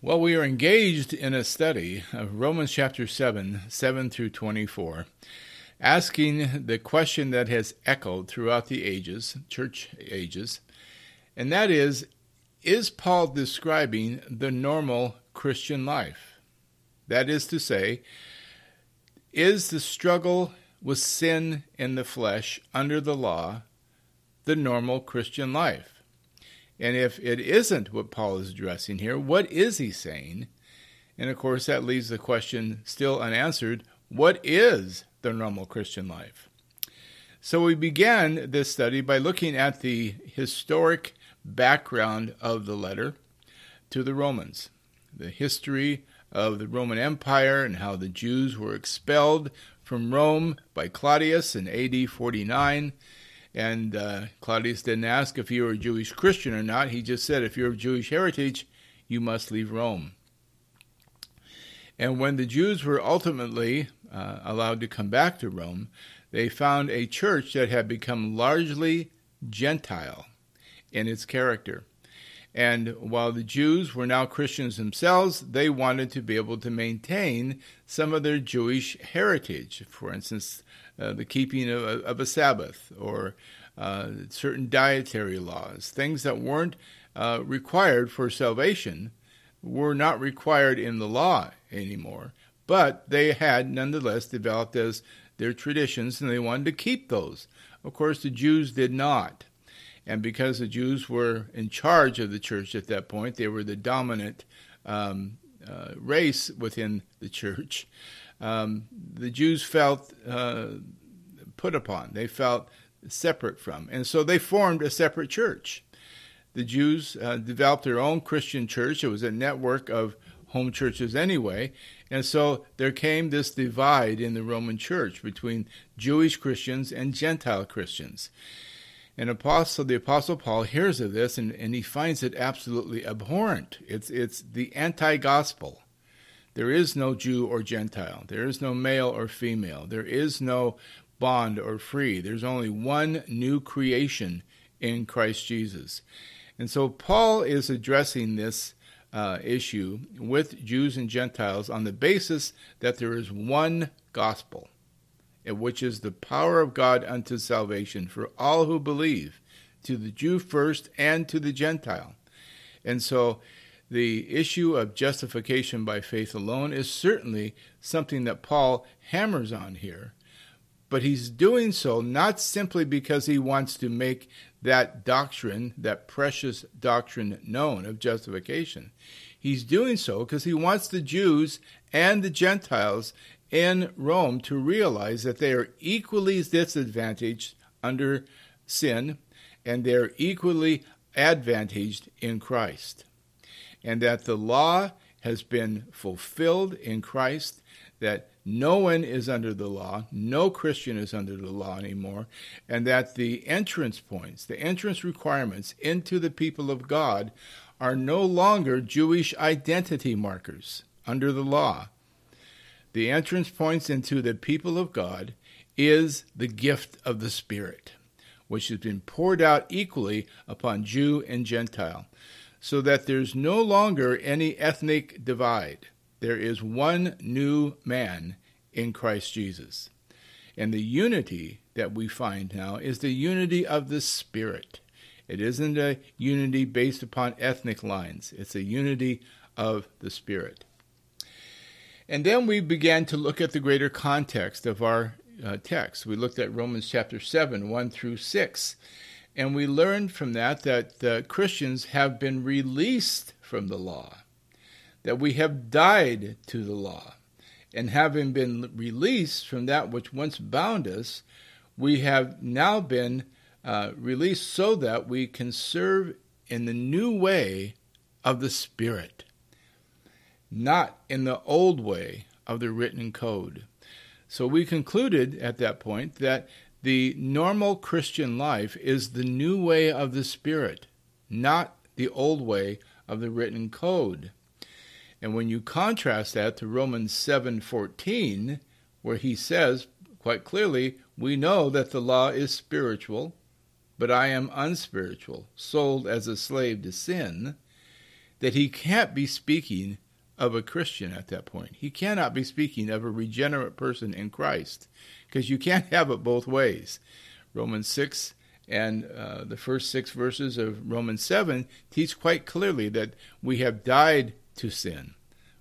Well, we are engaged in a study of Romans chapter 7, 7 through 24, asking the question that has echoed throughout the ages, church ages, and that is Is Paul describing the normal Christian life? That is to say, is the struggle with sin in the flesh under the law the normal Christian life? And if it isn't what Paul is addressing here, what is he saying? And of course, that leaves the question still unanswered what is the normal Christian life? So we began this study by looking at the historic background of the letter to the Romans, the history of the Roman Empire and how the Jews were expelled from Rome by Claudius in AD 49 and uh, Claudius didn't ask if you were a Jewish Christian or not. He just said, if you're of Jewish heritage, you must leave Rome. And when the Jews were ultimately uh, allowed to come back to Rome, they found a church that had become largely Gentile in its character. And while the Jews were now Christians themselves, they wanted to be able to maintain some of their Jewish heritage. For instance, uh, the keeping of a, of a Sabbath or uh, certain dietary laws, things that weren't uh, required for salvation, were not required in the law anymore, but they had nonetheless developed as their traditions and they wanted to keep those. Of course, the Jews did not. And because the Jews were in charge of the church at that point, they were the dominant um, uh, race within the church um, the Jews felt uh, put upon. They felt separate from. And so they formed a separate church. The Jews uh, developed their own Christian church. It was a network of home churches anyway. And so there came this divide in the Roman church between Jewish Christians and Gentile Christians. And apostle, the apostle Paul hears of this and, and he finds it absolutely abhorrent. It's, it's the anti-gospel. There is no Jew or Gentile. There is no male or female. There is no bond or free. There's only one new creation in Christ Jesus. And so Paul is addressing this uh, issue with Jews and Gentiles on the basis that there is one gospel, which is the power of God unto salvation for all who believe, to the Jew first and to the Gentile. And so the issue of justification by faith alone is certainly something that Paul hammers on here. But he's doing so not simply because he wants to make that doctrine, that precious doctrine, known of justification. He's doing so because he wants the Jews and the Gentiles in Rome to realize that they are equally disadvantaged under sin and they're equally advantaged in Christ and that the law has been fulfilled in Christ, that no one is under the law, no Christian is under the law anymore, and that the entrance points, the entrance requirements into the people of God are no longer Jewish identity markers under the law. The entrance points into the people of God is the gift of the Spirit, which has been poured out equally upon Jew and Gentile so that there's no longer any ethnic divide. There is one new man in Christ Jesus. And the unity that we find now is the unity of the Spirit. It isn't a unity based upon ethnic lines, it's a unity of the Spirit. And then we began to look at the greater context of our uh, text. We looked at Romans chapter 7, 1 through 6. And we learned from that that the Christians have been released from the law, that we have died to the law. And having been released from that which once bound us, we have now been uh, released so that we can serve in the new way of the Spirit, not in the old way of the written code. So we concluded at that point that the normal Christian life is the new way of the Spirit, not the old way of the written code. And when you contrast that to Romans 7:14, where he says quite clearly, we know that the law is spiritual, but I am unspiritual, sold as a slave to sin. that he can't be speaking of a Christian at that point. He cannot be speaking of a regenerate person in Christ because you can't have it both ways. Romans 6 and uh, the first six verses of Romans 7 teach quite clearly that we have died to sin.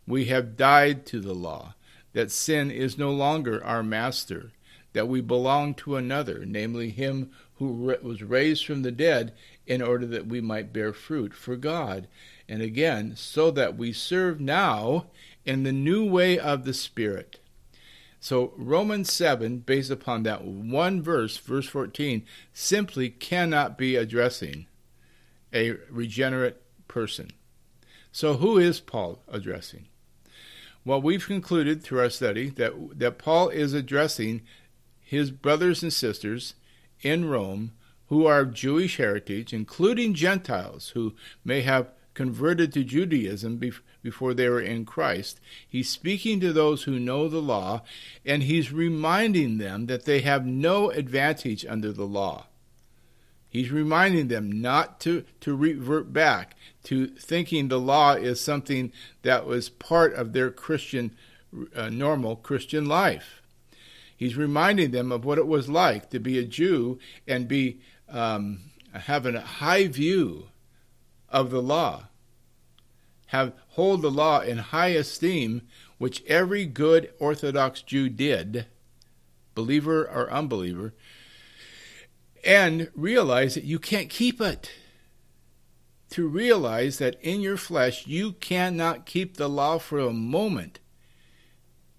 We have died to the law, that sin is no longer our master, that we belong to another, namely Him who was raised from the dead in order that we might bear fruit for God. And again, so that we serve now in the new way of the Spirit. So Romans 7, based upon that one verse, verse 14, simply cannot be addressing a regenerate person. So who is Paul addressing? Well, we've concluded through our study that, that Paul is addressing his brothers and sisters in Rome who are of Jewish heritage, including Gentiles who may have converted to Judaism before they were in Christ. He's speaking to those who know the law, and he's reminding them that they have no advantage under the law. He's reminding them not to, to revert back to thinking the law is something that was part of their Christian, uh, normal Christian life. He's reminding them of what it was like to be a Jew and be um, having a high view of the law, have hold the law in high esteem, which every good Orthodox Jew did, believer or unbeliever, and realize that you can't keep it. To realize that in your flesh you cannot keep the law for a moment,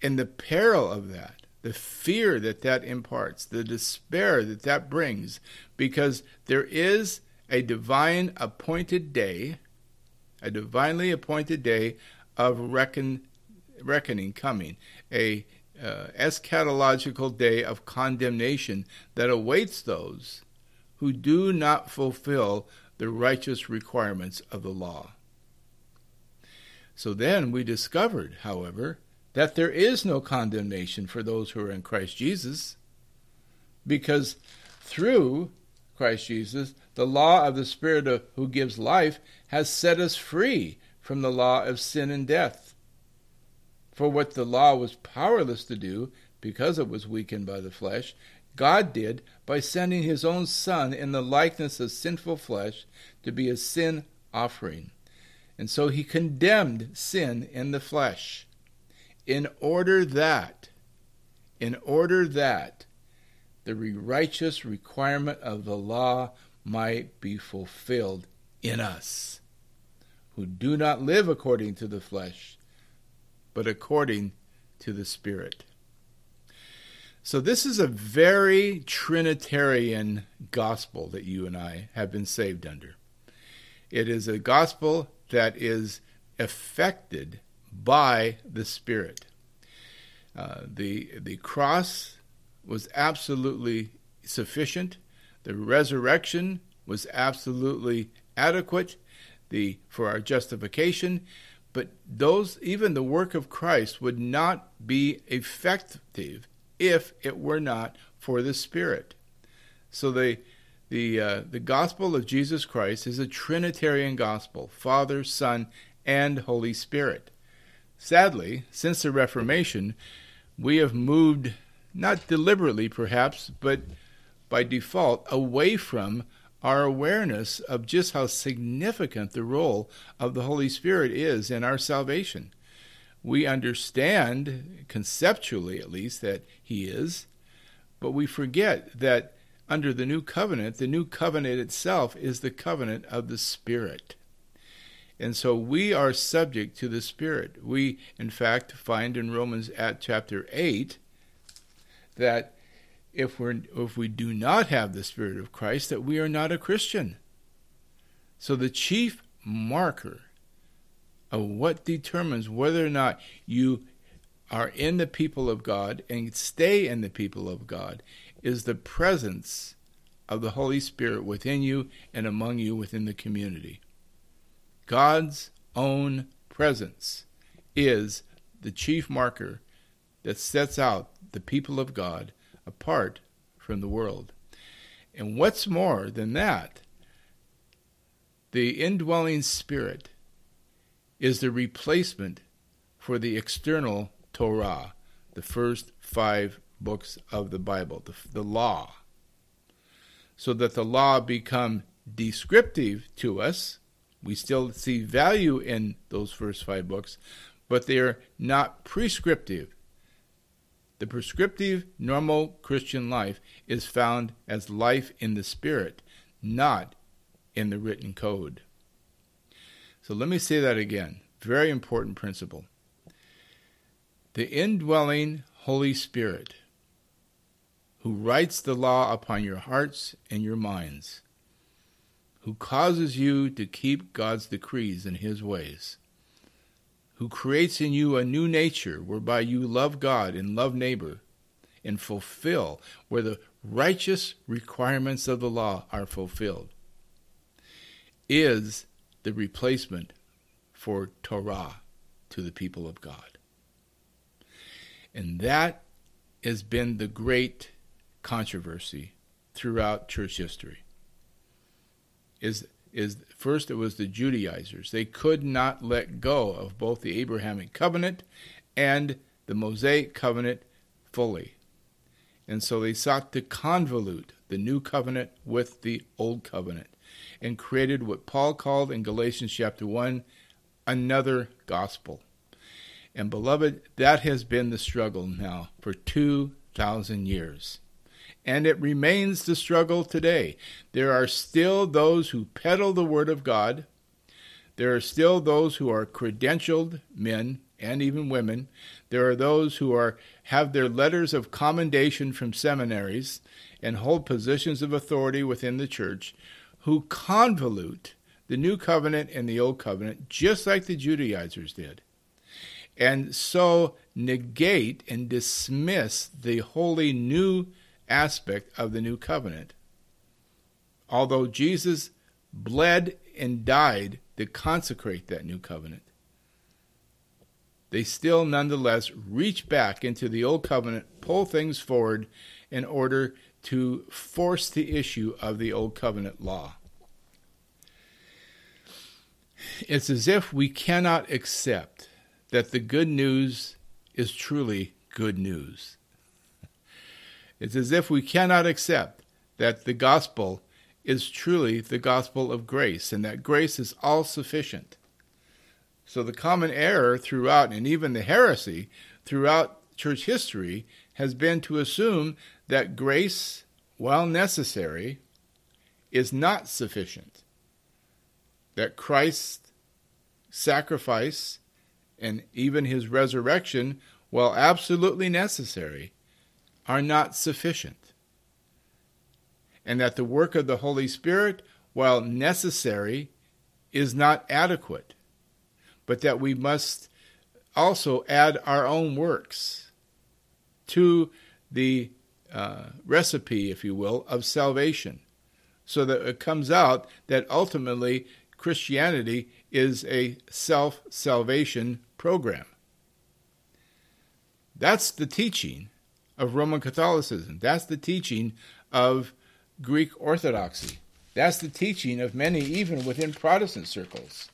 and the peril of that the fear that that imparts, the despair that that brings, because there is a divine appointed day, a divinely appointed day of reckon, reckoning coming, a uh, eschatological day of condemnation that awaits those who do not fulfill the righteous requirements of the law. So then we discovered, however, that there is no condemnation for those who are in Christ Jesus, because through Christ Jesus, the law of the Spirit of, who gives life has set us free from the law of sin and death. For what the law was powerless to do, because it was weakened by the flesh, God did by sending his own Son in the likeness of sinful flesh to be a sin offering. And so he condemned sin in the flesh in order that, in order that the righteous requirement of the law might be fulfilled in us, who do not live according to the flesh, but according to the Spirit. So, this is a very Trinitarian gospel that you and I have been saved under. It is a gospel that is affected by the Spirit. Uh, the, the cross was absolutely sufficient. The resurrection was absolutely adequate the, for our justification. But those, even the work of Christ, would not be effective if it were not for the Spirit. So the the uh, the gospel of Jesus Christ is a Trinitarian gospel: Father, Son, and Holy Spirit. Sadly, since the Reformation, we have moved, not deliberately perhaps, but by default, away from our awareness of just how significant the role of the Holy Spirit is in our salvation. We understand, conceptually at least, that He is, but we forget that under the new covenant, the new covenant itself is the covenant of the Spirit. And so we are subject to the Spirit. We, in fact, find in Romans at chapter 8 that if, we're, if we do not have the Spirit of Christ, that we are not a Christian. So the chief marker of what determines whether or not you are in the people of God and stay in the people of God is the presence of the Holy Spirit within you and among you within the community. God's own presence is the chief marker that sets out the people of God apart from the world. And what's more than that, the indwelling spirit is the replacement for the external Torah, the first five books of the Bible, the, the law, so that the law become descriptive to us. We still see value in those first five books, but they're not prescriptive. The prescriptive, normal Christian life is found as life in the Spirit, not in the written code. So let me say that again. Very important principle. The indwelling Holy Spirit, who writes the law upon your hearts and your minds, who causes you to keep God's decrees and His ways, who creates in you a new nature whereby you love God and love neighbor and fulfill where the righteous requirements of the law are fulfilled, is the replacement for Torah to the people of God. And that has been the great controversy throughout church history. Is is first it was the Judaizers. They could not let go of both the Abrahamic covenant and the Mosaic covenant fully. And so they sought to convolute the new covenant with the old covenant and created what Paul called in Galatians chapter 1 another gospel. And beloved, that has been the struggle now for 2,000 years and it remains the struggle today. There are still those who peddle the Word of God. There are still those who are credentialed men and even women. There are those who are have their letters of commendation from seminaries and hold positions of authority within the church who convolute the new covenant and the old covenant just like the Judaizers did. And so negate and dismiss the holy new aspect of the new covenant. Although Jesus bled and died to consecrate that new covenant, they still nonetheless reach back into the old covenant, pull things forward in order to force the issue of the old covenant law. It's as if we cannot accept that the good news is truly good news. It's as if we cannot accept that the gospel is truly the gospel of grace and that grace is all sufficient. So the common error throughout, and even the heresy throughout church history, has been to assume that grace, while necessary, is not sufficient. That Christ's sacrifice and even his resurrection, while absolutely necessary, are not sufficient, and that the work of the Holy Spirit, while necessary, is not adequate, but that we must also add our own works to the uh, recipe, if you will, of salvation, so that it comes out that ultimately Christianity is a self salvation program. That's the teaching of Roman Catholicism. That's the teaching of Greek Orthodoxy. That's the teaching of many, even within Protestant circles.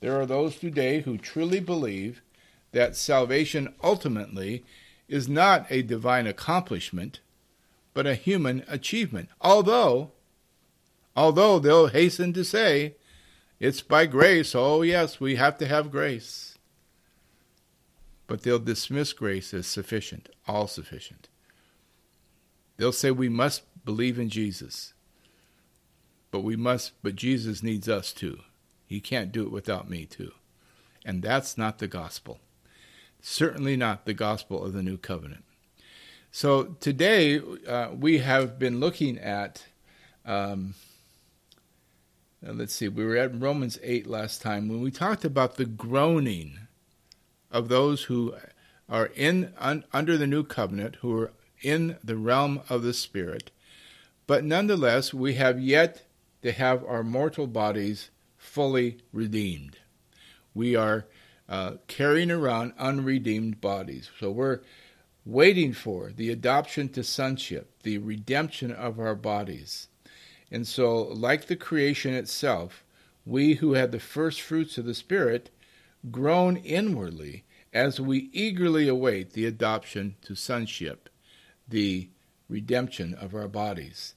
There are those today who truly believe that salvation ultimately is not a divine accomplishment, but a human achievement. Although, although they'll hasten to say, it's by grace. Oh, yes, we have to have grace but they'll dismiss grace as sufficient, all sufficient. They'll say we must believe in Jesus, but we must, but Jesus needs us too. He can't do it without me too. And that's not the gospel. Certainly not the gospel of the new covenant. So today uh, we have been looking at, um, uh, let's see, we were at Romans 8 last time when we talked about the groaning of those who are in un, under the new covenant, who are in the realm of the Spirit. But nonetheless, we have yet to have our mortal bodies fully redeemed. We are uh, carrying around unredeemed bodies. So we're waiting for the adoption to sonship, the redemption of our bodies. And so, like the creation itself, we who had the first fruits of the Spirit groan inwardly as we eagerly await the adoption to sonship, the redemption of our bodies.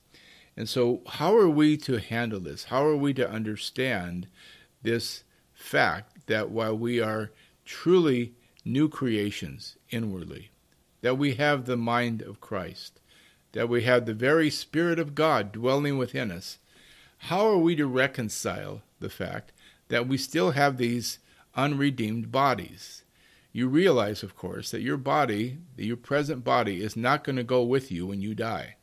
And so, how are we to handle this? How are we to understand this fact that while we are truly new creations inwardly, that we have the mind of Christ, that we have the very Spirit of God dwelling within us, how are we to reconcile the fact that we still have these unredeemed bodies? You realize, of course, that your body, your present body, is not going to go with you when you die.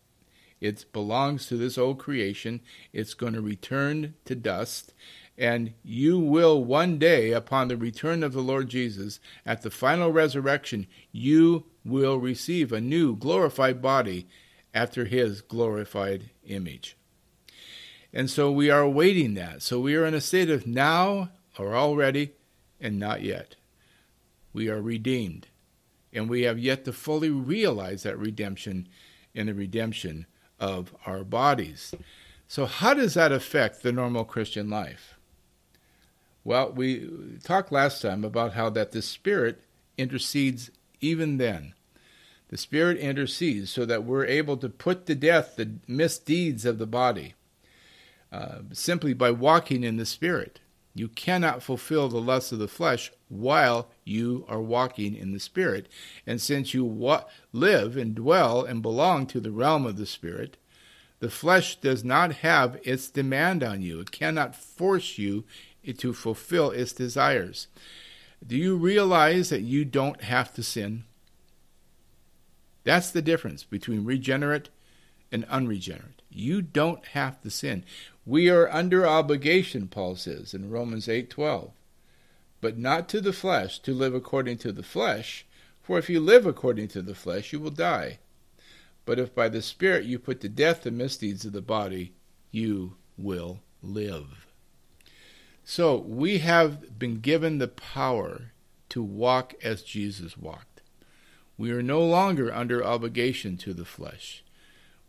It belongs to this old creation. It's going to return to dust. And you will one day, upon the return of the Lord Jesus, at the final resurrection, you will receive a new glorified body after his glorified image. And so we are awaiting that. So we are in a state of now or already and not yet. We are redeemed. And we have yet to fully realize that redemption in the redemption of our bodies. So, how does that affect the normal Christian life? Well, we talked last time about how that the Spirit intercedes even then. The Spirit intercedes so that we're able to put to death the misdeeds of the body uh, simply by walking in the Spirit. You cannot fulfill the lusts of the flesh while you are walking in the Spirit. And since you wa- live and dwell and belong to the realm of the Spirit, the flesh does not have its demand on you. It cannot force you to fulfill its desires. Do you realize that you don't have to sin? That's the difference between regenerate and unregenerate. You don't have to sin. We are under obligation, Paul says in Romans 8:12. But not to the flesh to live according to the flesh, for if you live according to the flesh, you will die. But if by the Spirit you put to death the misdeeds of the body, you will live. So we have been given the power to walk as Jesus walked. We are no longer under obligation to the flesh.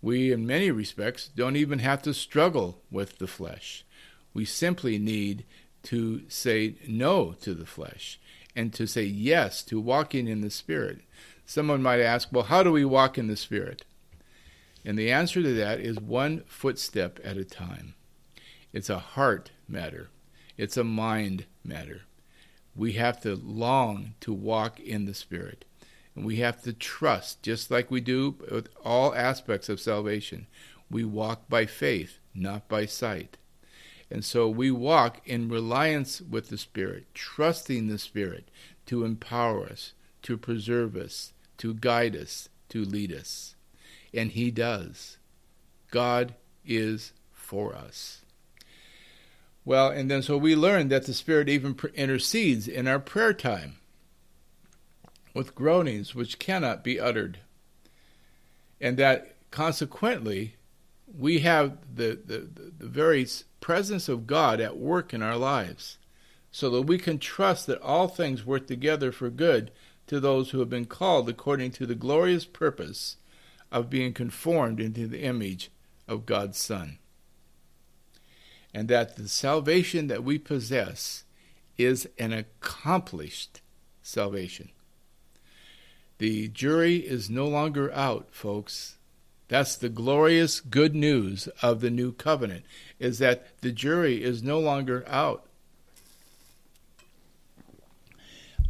We, in many respects, don't even have to struggle with the flesh. We simply need to say no to the flesh and to say yes to walking in the Spirit. Someone might ask, well, how do we walk in the Spirit? And the answer to that is one footstep at a time. It's a heart matter, it's a mind matter. We have to long to walk in the Spirit. We have to trust, just like we do with all aspects of salvation. We walk by faith, not by sight. And so we walk in reliance with the Spirit, trusting the Spirit to empower us, to preserve us, to guide us, to lead us. And He does. God is for us. Well, and then so we learn that the Spirit even intercedes in our prayer time with groanings which cannot be uttered. And that consequently, we have the, the, the very presence of God at work in our lives, so that we can trust that all things work together for good to those who have been called according to the glorious purpose of being conformed into the image of God's Son. And that the salvation that we possess is an accomplished salvation. The jury is no longer out, folks. That's the glorious good news of the new covenant is that the jury is no longer out.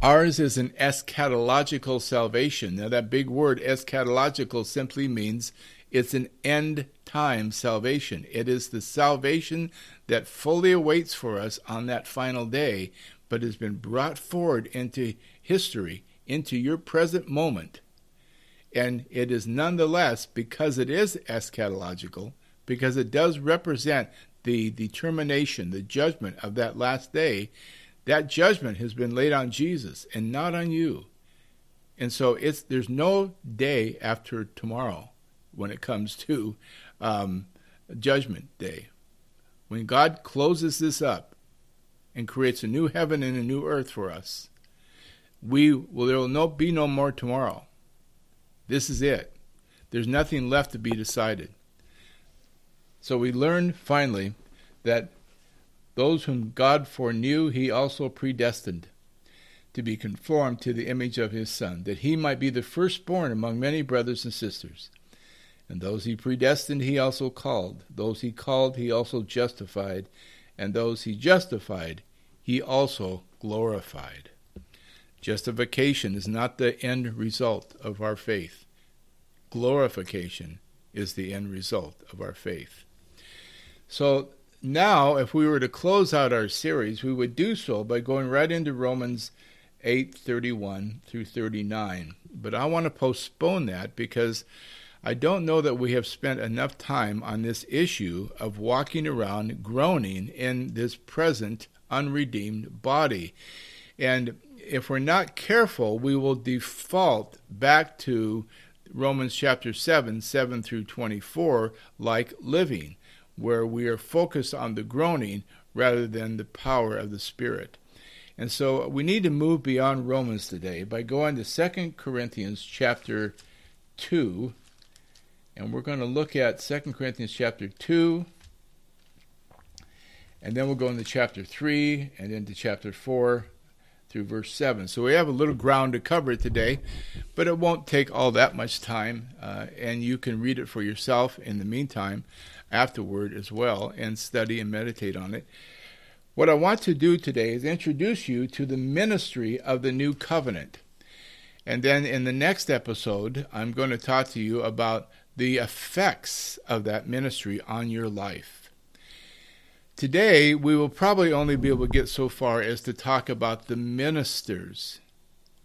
Ours is an eschatological salvation. Now, that big word, eschatological, simply means it's an end time salvation. It is the salvation that fully awaits for us on that final day, but has been brought forward into history, into your present moment and it is nonetheless, because it is eschatological, because it does represent the determination, the judgment of that last day, that judgment has been laid on Jesus and not on you. And so it's there's no day after tomorrow when it comes to um, Judgment Day. When God closes this up and creates a new heaven and a new earth for us, we will there will no, be no more tomorrow. This is it. There's nothing left to be decided. So we learn finally that those whom God foreknew, he also predestined. to be conformed to the image of his Son, that he might be the firstborn among many brothers and sisters. And those he predestined, he also called. Those he called, he also justified. And those he justified, he also glorified. Justification is not the end result of our faith. Glorification is the end result of our faith. So now, if we were to close out our series, we would do so by going right into Romans 8:31 through 39. But I want to postpone that because I don't know that we have spent enough time on this issue of walking around groaning in this present unredeemed body. And if we're not careful, we will default back to Romans chapter 7, 7 through 24, like living, where we are focused on the groaning rather than the power of the Spirit. And so we need to move beyond Romans today by going to 2 Corinthians chapter 2. And we're going to look at 2 Corinthians chapter 2. And then we'll go into chapter 3 and into chapter 4 through verse 7. So we have a little ground to cover today, but it won't take all that much time. Uh, and you can read it for yourself in the meantime, afterward as well, and study and meditate on it. What I want to do today is introduce you to the ministry of the new covenant. And then in the next episode, I'm going to talk to you about the effects of that ministry on your life. Today, we will probably only be able to get so far as to talk about the ministers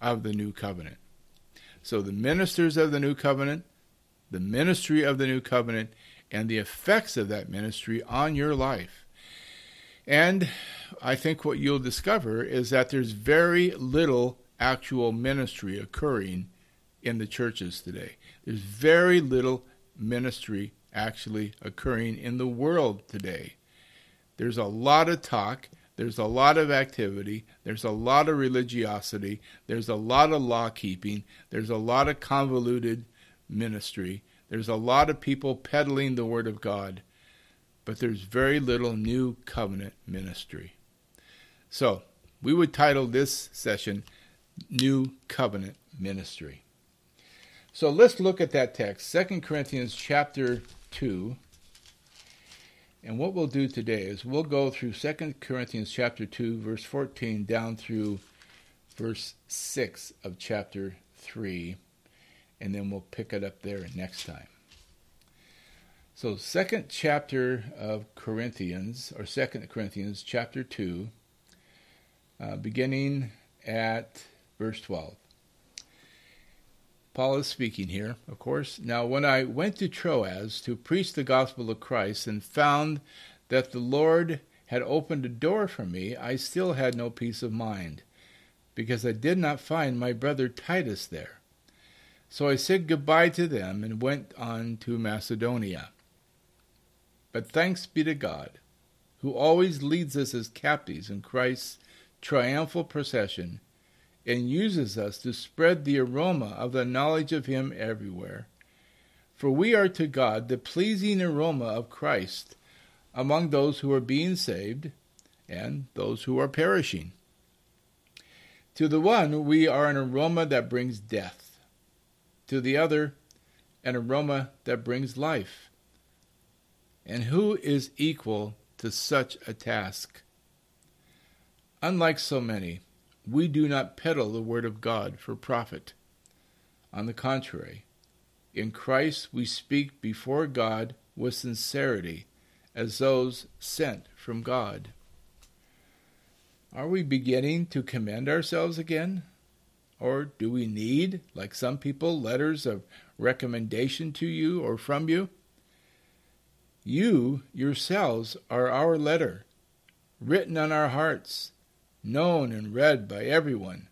of the new covenant. So, the ministers of the new covenant, the ministry of the new covenant, and the effects of that ministry on your life. And I think what you'll discover is that there's very little actual ministry occurring in the churches today. There's very little ministry actually occurring in the world today. There's a lot of talk, there's a lot of activity, there's a lot of religiosity, there's a lot of law keeping, there's a lot of convoluted ministry, there's a lot of people peddling the Word of God. But there's very little new covenant ministry. So, we would title this session New Covenant Ministry. So let's look at that text, 2 Corinthians chapter 2. And what we'll do today is we'll go through 2 Corinthians chapter 2 verse 14 down through verse 6 of chapter 3 and then we'll pick it up there next time. So, second chapter of Corinthians, or second Corinthians, chapter 2, uh, beginning at verse 12. Paul is speaking here, of course. Now, when I went to Troas to preach the gospel of Christ and found that the Lord had opened a door for me, I still had no peace of mind, because I did not find my brother Titus there. So I said goodbye to them and went on to Macedonia. But thanks be to God, who always leads us as captives in Christ's triumphal procession and uses us to spread the aroma of the knowledge of Him everywhere. For we are to God the pleasing aroma of Christ among those who are being saved and those who are perishing. To the one, we are an aroma that brings death. To the other, an aroma that brings life. And who is equal to such a task? Unlike so many, we do not peddle the Word of God for profit. On the contrary, in Christ we speak before God with sincerity, as those sent from God. Are we beginning to commend ourselves again? Or do we need, like some people, letters of recommendation to you or from you? You yourselves are our letter, written on our hearts, known and read by everyone.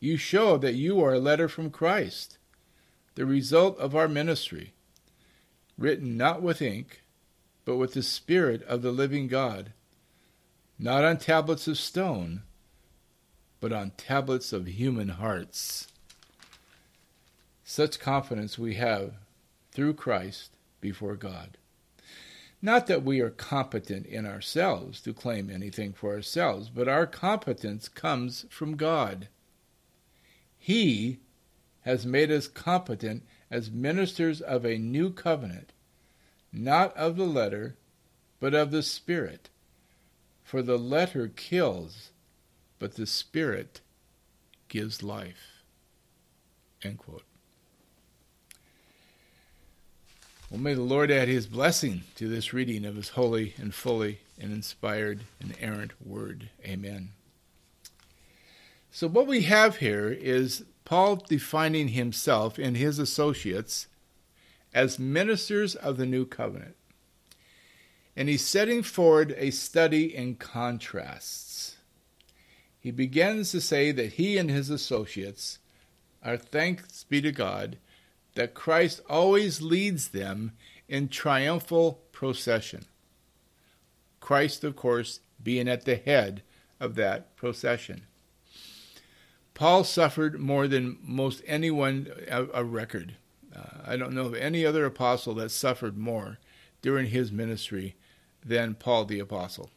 You show that you are a letter from Christ, the result of our ministry, written not with ink, but with the Spirit of the living God, not on tablets of stone, but on tablets of human hearts. Such confidence we have through Christ before God. Not that we are competent in ourselves to claim anything for ourselves, but our competence comes from God. He has made us competent as ministers of a new covenant, not of the letter, but of the Spirit. For the letter kills, but the Spirit gives life. End quote. Well, may the Lord add his blessing to this reading of his holy and fully and inspired and errant word. Amen. So, what we have here is Paul defining himself and his associates as ministers of the new covenant. And he's setting forward a study in contrasts. He begins to say that he and his associates are thanks be to God that Christ always leads them in triumphal procession. Christ, of course, being at the head of that procession. Paul suffered more than most anyone a, record. Uh, I don't know of any other apostle that suffered more during his ministry than Paul the apostle.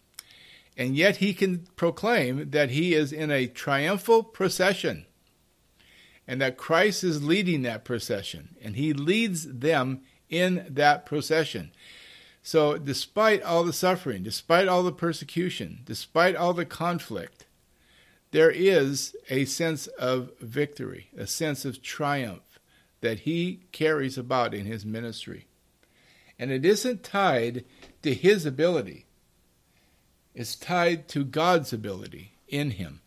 And yet he can proclaim that he is in a triumphal procession and that Christ is leading that procession, and he leads them in that procession. So, despite all the suffering, despite all the persecution, despite all the conflict, there is a sense of victory, a sense of triumph that he carries about in his ministry. And it isn't tied to his ability, it's tied to God's ability in him.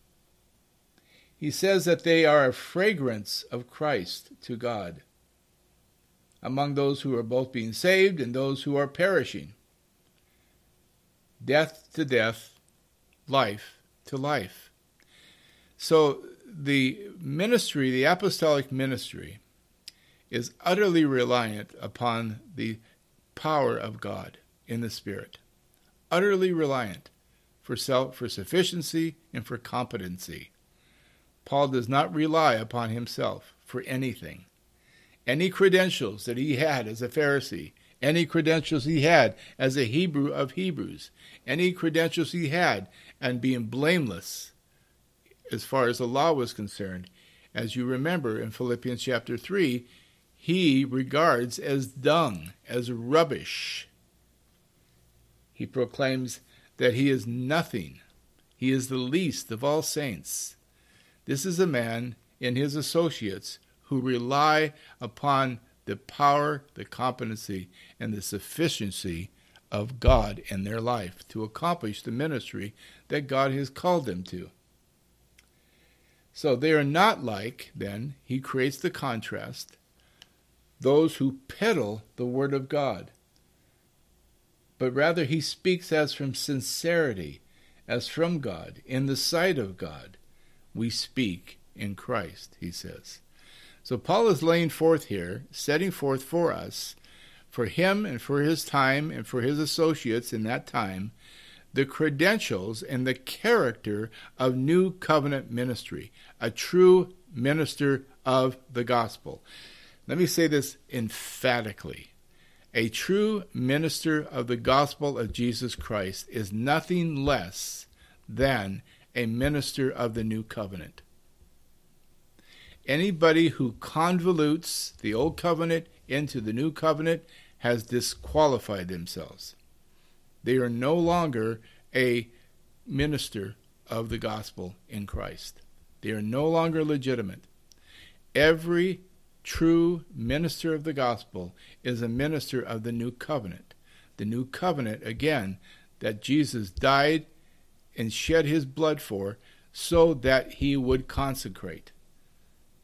He says that they are a fragrance of Christ to God among those who are both being saved and those who are perishing. Death to death, life to life. So the ministry, the apostolic ministry, is utterly reliant upon the power of God in the Spirit. Utterly reliant for self for sufficiency and for competency. Paul does not rely upon himself for anything. Any credentials that he had as a Pharisee, any credentials he had as a Hebrew of Hebrews, any credentials he had and being blameless as far as the law was concerned, as you remember in Philippians chapter 3, he regards as dung, as rubbish. He proclaims that he is nothing. He is the least of all saints. This is a man and his associates who rely upon the power, the competency, and the sufficiency of God in their life to accomplish the ministry that God has called them to. So they are not like, then, he creates the contrast, those who peddle the Word of God, but rather he speaks as from sincerity, as from God, in the sight of God we speak in Christ, he says. So Paul is laying forth here, setting forth for us, for him and for his time and for his associates in that time, the credentials and the character of new covenant ministry, a true minister of the gospel. Let me say this emphatically. A true minister of the gospel of Jesus Christ is nothing less than a minister of the new covenant. Anybody who convolutes the old covenant into the new covenant has disqualified themselves. They are no longer a minister of the gospel in Christ. They are no longer legitimate. Every true minister of the gospel is a minister of the new covenant. The new covenant, again, that Jesus died and shed his blood for so that he would consecrate.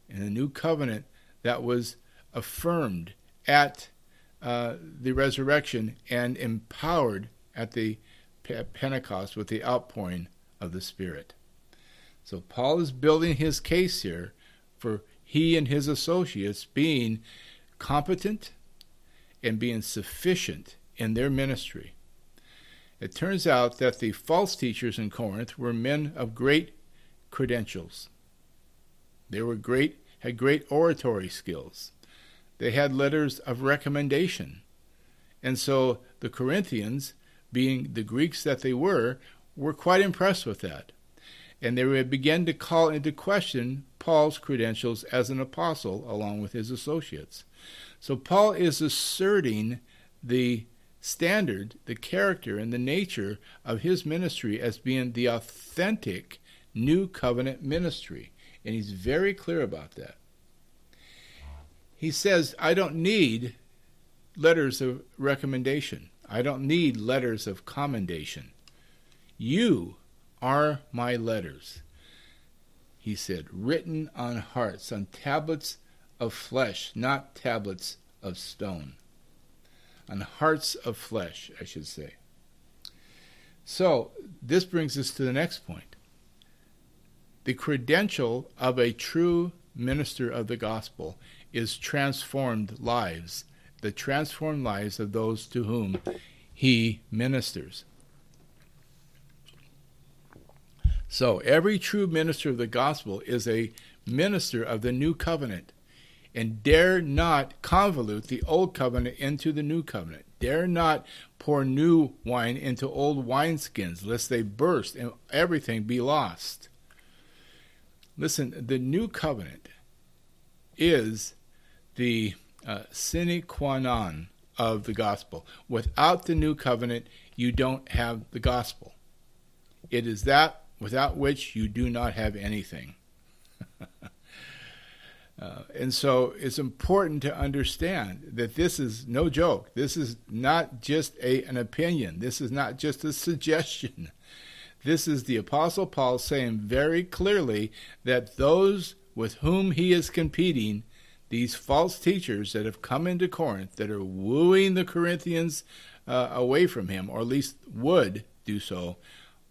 In the new covenant that was affirmed at uh, the resurrection and empowered at the Pentecost with the outpouring of the Spirit. So Paul is building his case here for he and his associates being competent and being sufficient in their ministry. It turns out that the false teachers in Corinth were men of great credentials. They were great, had great oratory skills. They had letters of recommendation, And so the Corinthians, being the Greeks that they were, were quite impressed with that. And they began to call into question Paul's credentials as an apostle along with his associates. So Paul is asserting the standard, the character, and the nature of his ministry as being the authentic new covenant ministry. And he's very clear about that. He says, I don't need letters of recommendation. I don't need letters of commendation. You are my letters, he said, written on hearts, on tablets of flesh, not tablets of stone. On hearts of flesh, I should say. So, this brings us to the next point. The credential of a true minister of the gospel is transformed lives, the transformed lives of those to whom he ministers. So, every true minister of the gospel is a minister of the new covenant and dare not convolute the old covenant into the new covenant. Dare not pour new wine into old wineskins, lest they burst and everything be lost. Listen, the new covenant is the uh, sine qua non of the gospel. Without the new covenant, you don't have the gospel. It is that without which you do not have anything. Uh, and so it's important to understand that this is no joke. This is not just a, an opinion. This is not just a suggestion. This is the Apostle Paul saying very clearly that those with whom he is competing, these false teachers that have come into Corinth, that are wooing the Corinthians uh, away from him, or at least would do so,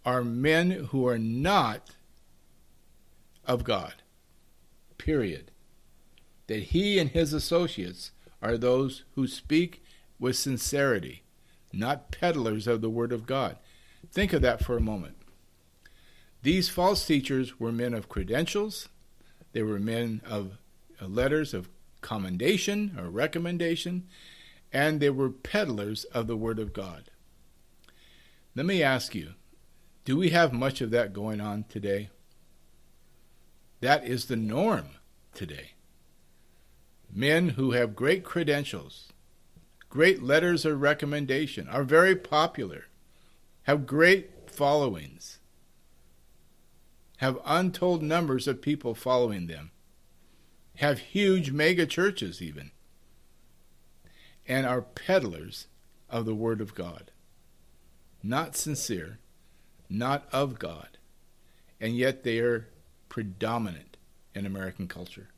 are men who are not of God. Period that he and his associates are those who speak with sincerity, not peddlers of the Word of God. Think of that for a moment. These false teachers were men of credentials, they were men of letters of commendation or recommendation, and they were peddlers of the Word of God. Let me ask you do we have much of that going on today? That is the norm today men who have great credentials, great letters of recommendation, are very popular, have great followings, have untold numbers of people following them, have huge mega churches even, and are peddlers of the Word of God. Not sincere, not of God, and yet they are predominant in American culture.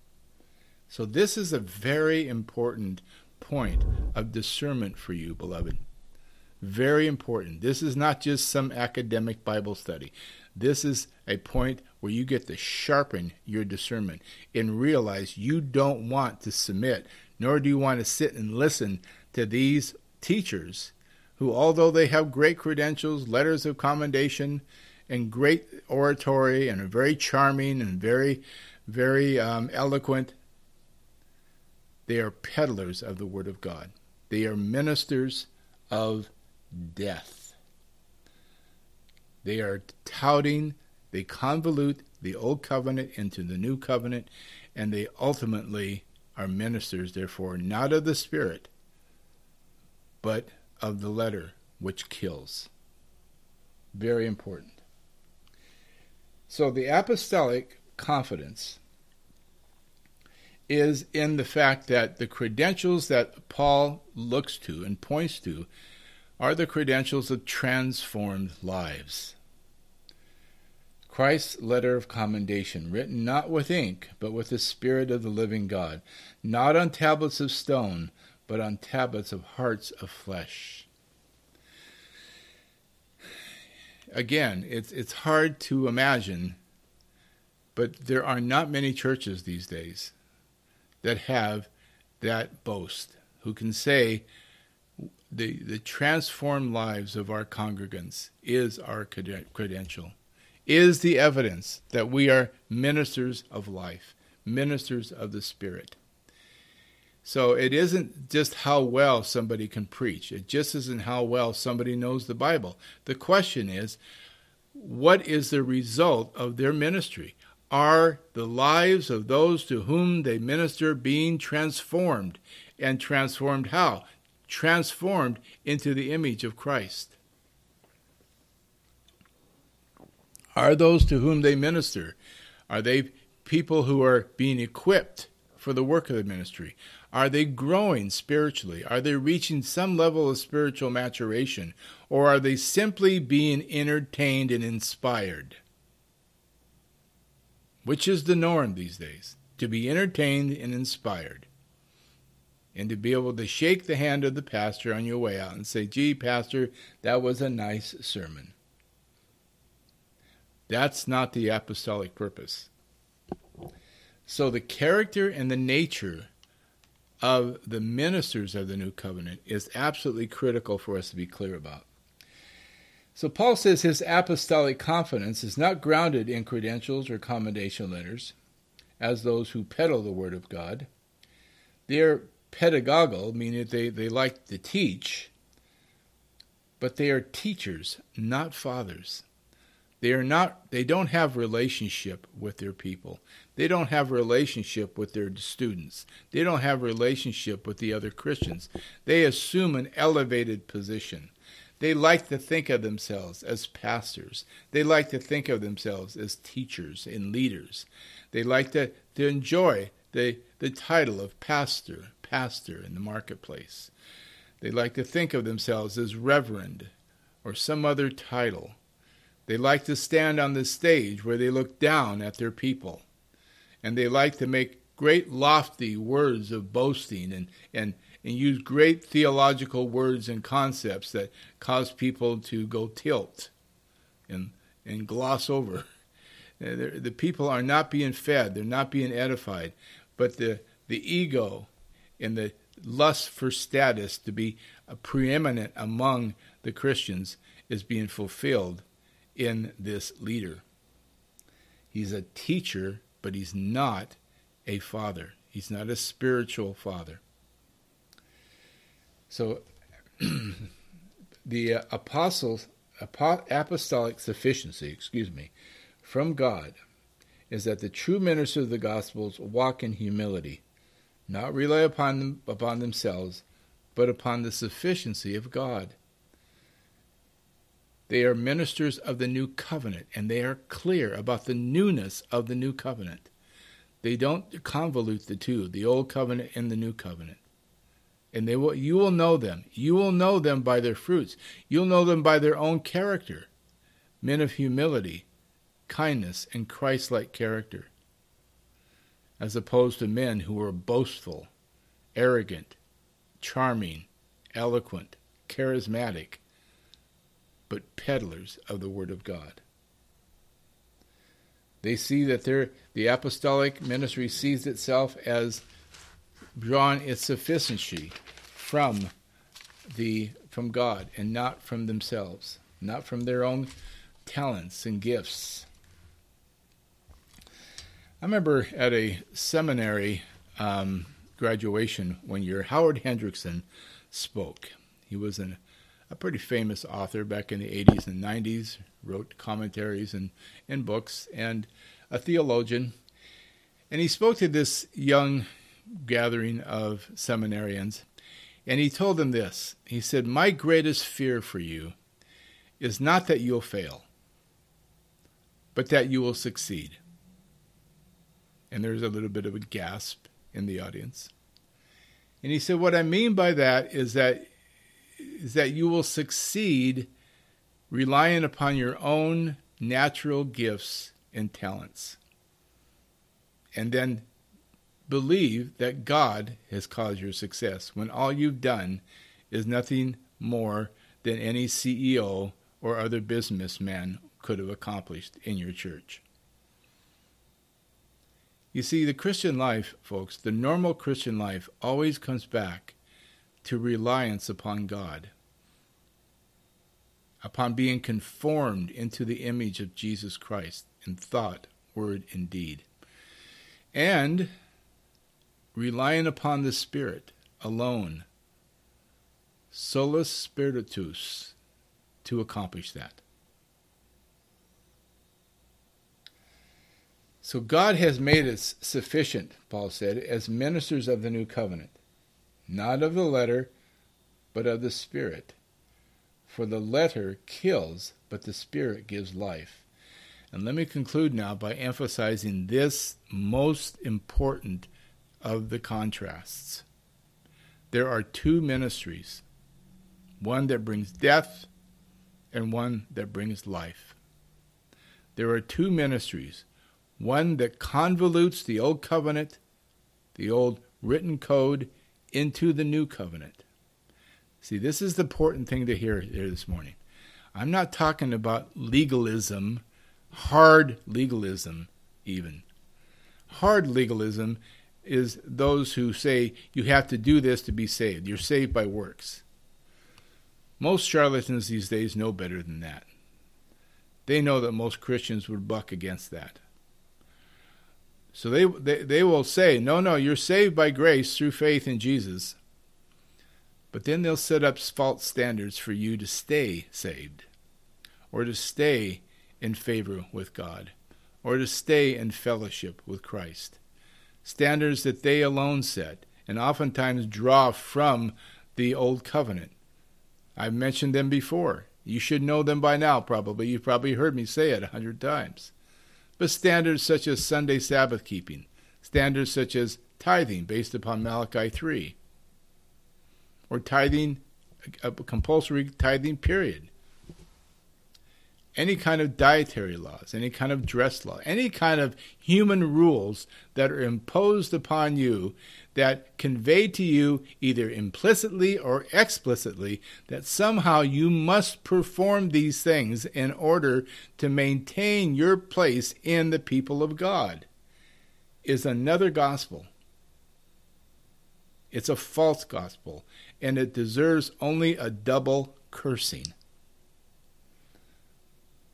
So, this is a very important point of discernment for you, beloved. Very important. This is not just some academic Bible study. This is a point where you get to sharpen your discernment and realize you don't want to submit, nor do you want to sit and listen to these teachers who, although they have great credentials, letters of commendation, and great oratory, and are very charming and very, very um, eloquent, they are peddlers of the Word of God. They are ministers of death. They are touting, they convolute the Old Covenant into the New Covenant, and they ultimately are ministers, therefore, not of the Spirit, but of the letter which kills. Very important. So the apostolic confidence is in the fact that the credentials that Paul looks to and points to are the credentials of transformed lives. Christ's letter of commendation, written not with ink, but with the Spirit of the living God, not on tablets of stone, but on tablets of hearts of flesh. Again, it's, it's hard to imagine, but there are not many churches these days that have that boast, who can say, the, the transformed lives of our congregants is our credential, is the evidence that we are ministers of life, ministers of the Spirit. So it isn't just how well somebody can preach. It just isn't how well somebody knows the Bible. The question is, what is the result of their ministry? Are the lives of those to whom they minister being transformed? And transformed how? Transformed into the image of Christ. Are those to whom they minister, are they people who are being equipped for the work of the ministry? Are they growing spiritually? Are they reaching some level of spiritual maturation? Or are they simply being entertained and inspired? Which is the norm these days? To be entertained and inspired. And to be able to shake the hand of the pastor on your way out and say, gee, Pastor, that was a nice sermon. That's not the apostolic purpose. So the character and the nature of the ministers of the new covenant is absolutely critical for us to be clear about. So Paul says his apostolic confidence is not grounded in credentials or commendation letters, as those who peddle the word of God. They're pedagogal, meaning they, they like to teach, but they are teachers, not fathers. They are not they don't have relationship with their people. They don't have relationship with their students. They don't have relationship with the other Christians. They assume an elevated position. They like to think of themselves as pastors. They like to think of themselves as teachers and leaders. They like to, to enjoy the, the title of pastor, pastor in the marketplace. They like to think of themselves as reverend or some other title. They like to stand on the stage where they look down at their people. And they like to make great lofty words of boasting and, and, and use great theological words and concepts that cause people to go tilt and, and gloss over. Uh, the people are not being fed, they're not being edified, but the, the ego and the lust for status to be preeminent among the Christians is being fulfilled in this leader. He's a teacher, but he's not a father. He's not a spiritual father. So the uh, apostles apostolic sufficiency, excuse me, from God is that the true ministers of the gospels walk in humility, not rely upon them upon themselves, but upon the sufficiency of God. They are ministers of the new covenant, and they are clear about the newness of the new covenant. They don't convolute the two, the old covenant and the new covenant. And they will you will know them. You will know them by their fruits. You'll know them by their own character. Men of humility, kindness, and Christ like character. As opposed to men who are boastful, arrogant, charming, eloquent, charismatic, but peddlers of the Word of God. They see that their the apostolic ministry sees itself as drawn its sufficiency from the from God and not from themselves, not from their own talents and gifts. I remember at a seminary um, graduation one year, Howard Hendrickson spoke. He was an a pretty famous author back in the 80s and 90s, wrote commentaries and, and books, and a theologian. And he spoke to this young gathering of seminarians, and he told them this. He said, My greatest fear for you is not that you'll fail, but that you will succeed. And there's a little bit of a gasp in the audience. And he said, What I mean by that is that is that you will succeed relying upon your own natural gifts and talents. And then believe that God has caused your success when all you've done is nothing more than any CEO or other businessman could have accomplished in your church. You see, the Christian life, folks, the normal Christian life always comes back to reliance upon God, upon being conformed into the image of Jesus Christ in thought, word, and deed, and relying upon the Spirit alone, solus spiritus, to accomplish that. So God has made us sufficient, Paul said, as ministers of the new covenant, not of the letter, but of the Spirit. For the letter kills, but the Spirit gives life. And let me conclude now by emphasizing this most important of the contrasts. There are two ministries one that brings death and one that brings life. There are two ministries one that convolutes the old covenant, the old written code, into the new covenant. See, this is the important thing to hear here this morning. I'm not talking about legalism, hard legalism, even. Hard legalism is those who say you have to do this to be saved. You're saved by works. Most charlatans these days know better than that. They know that most Christians would buck against that. So they, they, they will say, no, no, you're saved by grace through faith in Jesus. But then they'll set up false standards for you to stay saved or to stay in favor with God or to stay in fellowship with Christ. Standards that they alone set and oftentimes draw from the Old Covenant. I've mentioned them before. You should know them by now, probably. You've probably heard me say it a hundred times. But standards such as Sunday Sabbath keeping, standards such as tithing based upon Malachi 3, or tithing, a compulsory tithing period. Any kind of dietary laws, any kind of dress law, any kind of human rules that are imposed upon you that convey to you either implicitly or explicitly that somehow you must perform these things in order to maintain your place in the people of God is another gospel. It's a false gospel, and it deserves only a double cursing.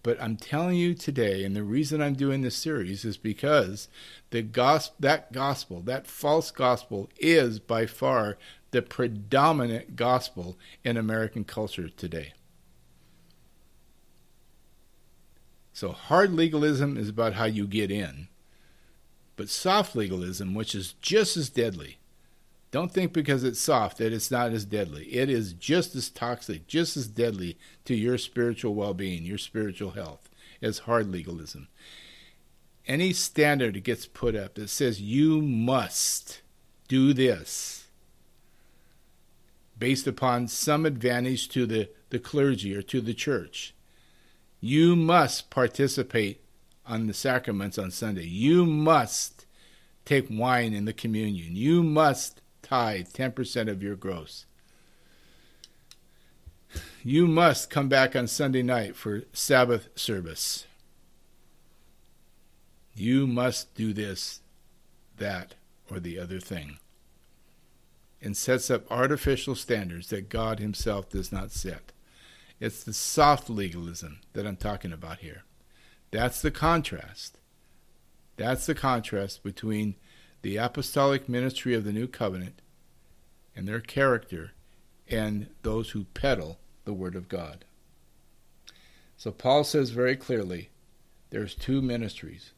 But I'm telling you today, and the reason I'm doing this series is because the gospel, that gospel, that false gospel, is by far the predominant gospel in American culture today. So hard legalism is about how you get in, but soft legalism, which is just as deadly, don't think because it's soft that it's not as deadly. It is just as toxic, just as deadly to your spiritual well being, your spiritual health, as hard legalism. Any standard that gets put up that says you must do this based upon some advantage to the, the clergy or to the church, you must participate on the sacraments on Sunday. You must take wine in the communion. You must tithe 10% of your gross. You must come back on Sunday night for Sabbath service. You must do this, that, or the other thing. And sets up artificial standards that God Himself does not set. It's the soft legalism that I'm talking about here. That's the contrast. That's the contrast between the apostolic ministry of the new covenant and their character and those who peddle the word of God. So Paul says very clearly there's two ministries.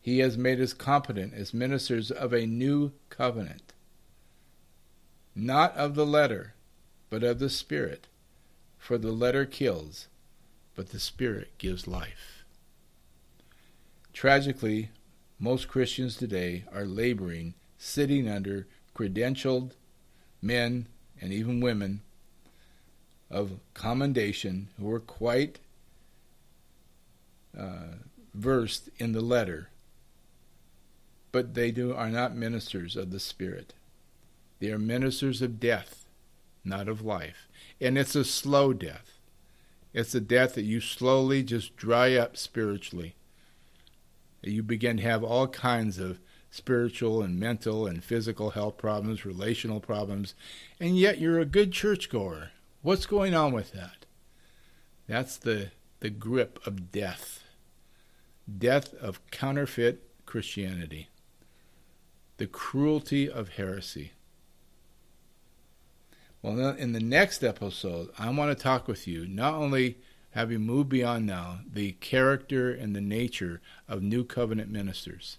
He has made us competent as ministers of a new covenant, not of the letter, but of the Spirit. For the letter kills, but the Spirit gives life. Tragically, most Christians today are laboring, sitting under credentialed men and even women of commendation who are quite uh, versed in the letter, but they do are not ministers of the Spirit. They are ministers of death, not of life. And it's a slow death. It's a death that you slowly just dry up spiritually you begin to have all kinds of spiritual and mental and physical health problems, relational problems, and yet you're a good churchgoer. What's going on with that? That's the, the grip of death. Death of counterfeit Christianity. the cruelty of heresy. Well, in the next episode, I want to talk with you not only having moved beyond now the character and the nature of new covenant ministers,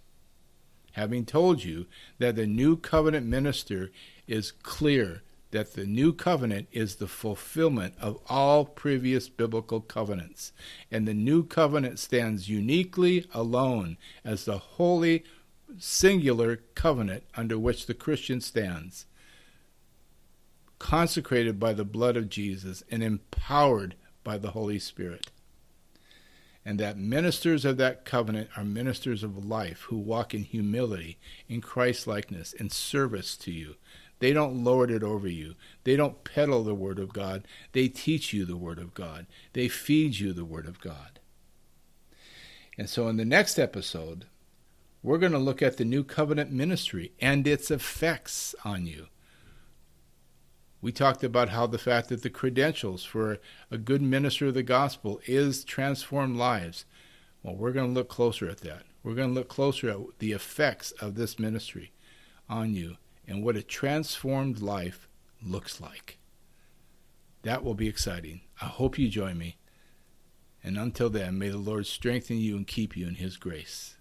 having told you that the new covenant minister is clear that the new covenant is the fulfillment of all previous biblical covenants, and the new covenant stands uniquely alone as the holy singular covenant under which the Christian stands, consecrated by the blood of Jesus and empowered by the Holy Spirit. And that ministers of that covenant are ministers of life who walk in humility, in Christ likeness, in service to you. They don't lord it over you. They don't peddle the Word of God. They teach you the Word of God. They feed you the Word of God. And so in the next episode, we're going to look at the new covenant ministry and its effects on you. We talked about how the fact that the credentials for a good minister of the gospel is transformed lives. Well, we're going to look closer at that. We're going to look closer at the effects of this ministry on you and what a transformed life looks like. That will be exciting. I hope you join me. And until then, may the Lord strengthen you and keep you in His grace.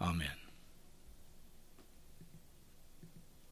Amen.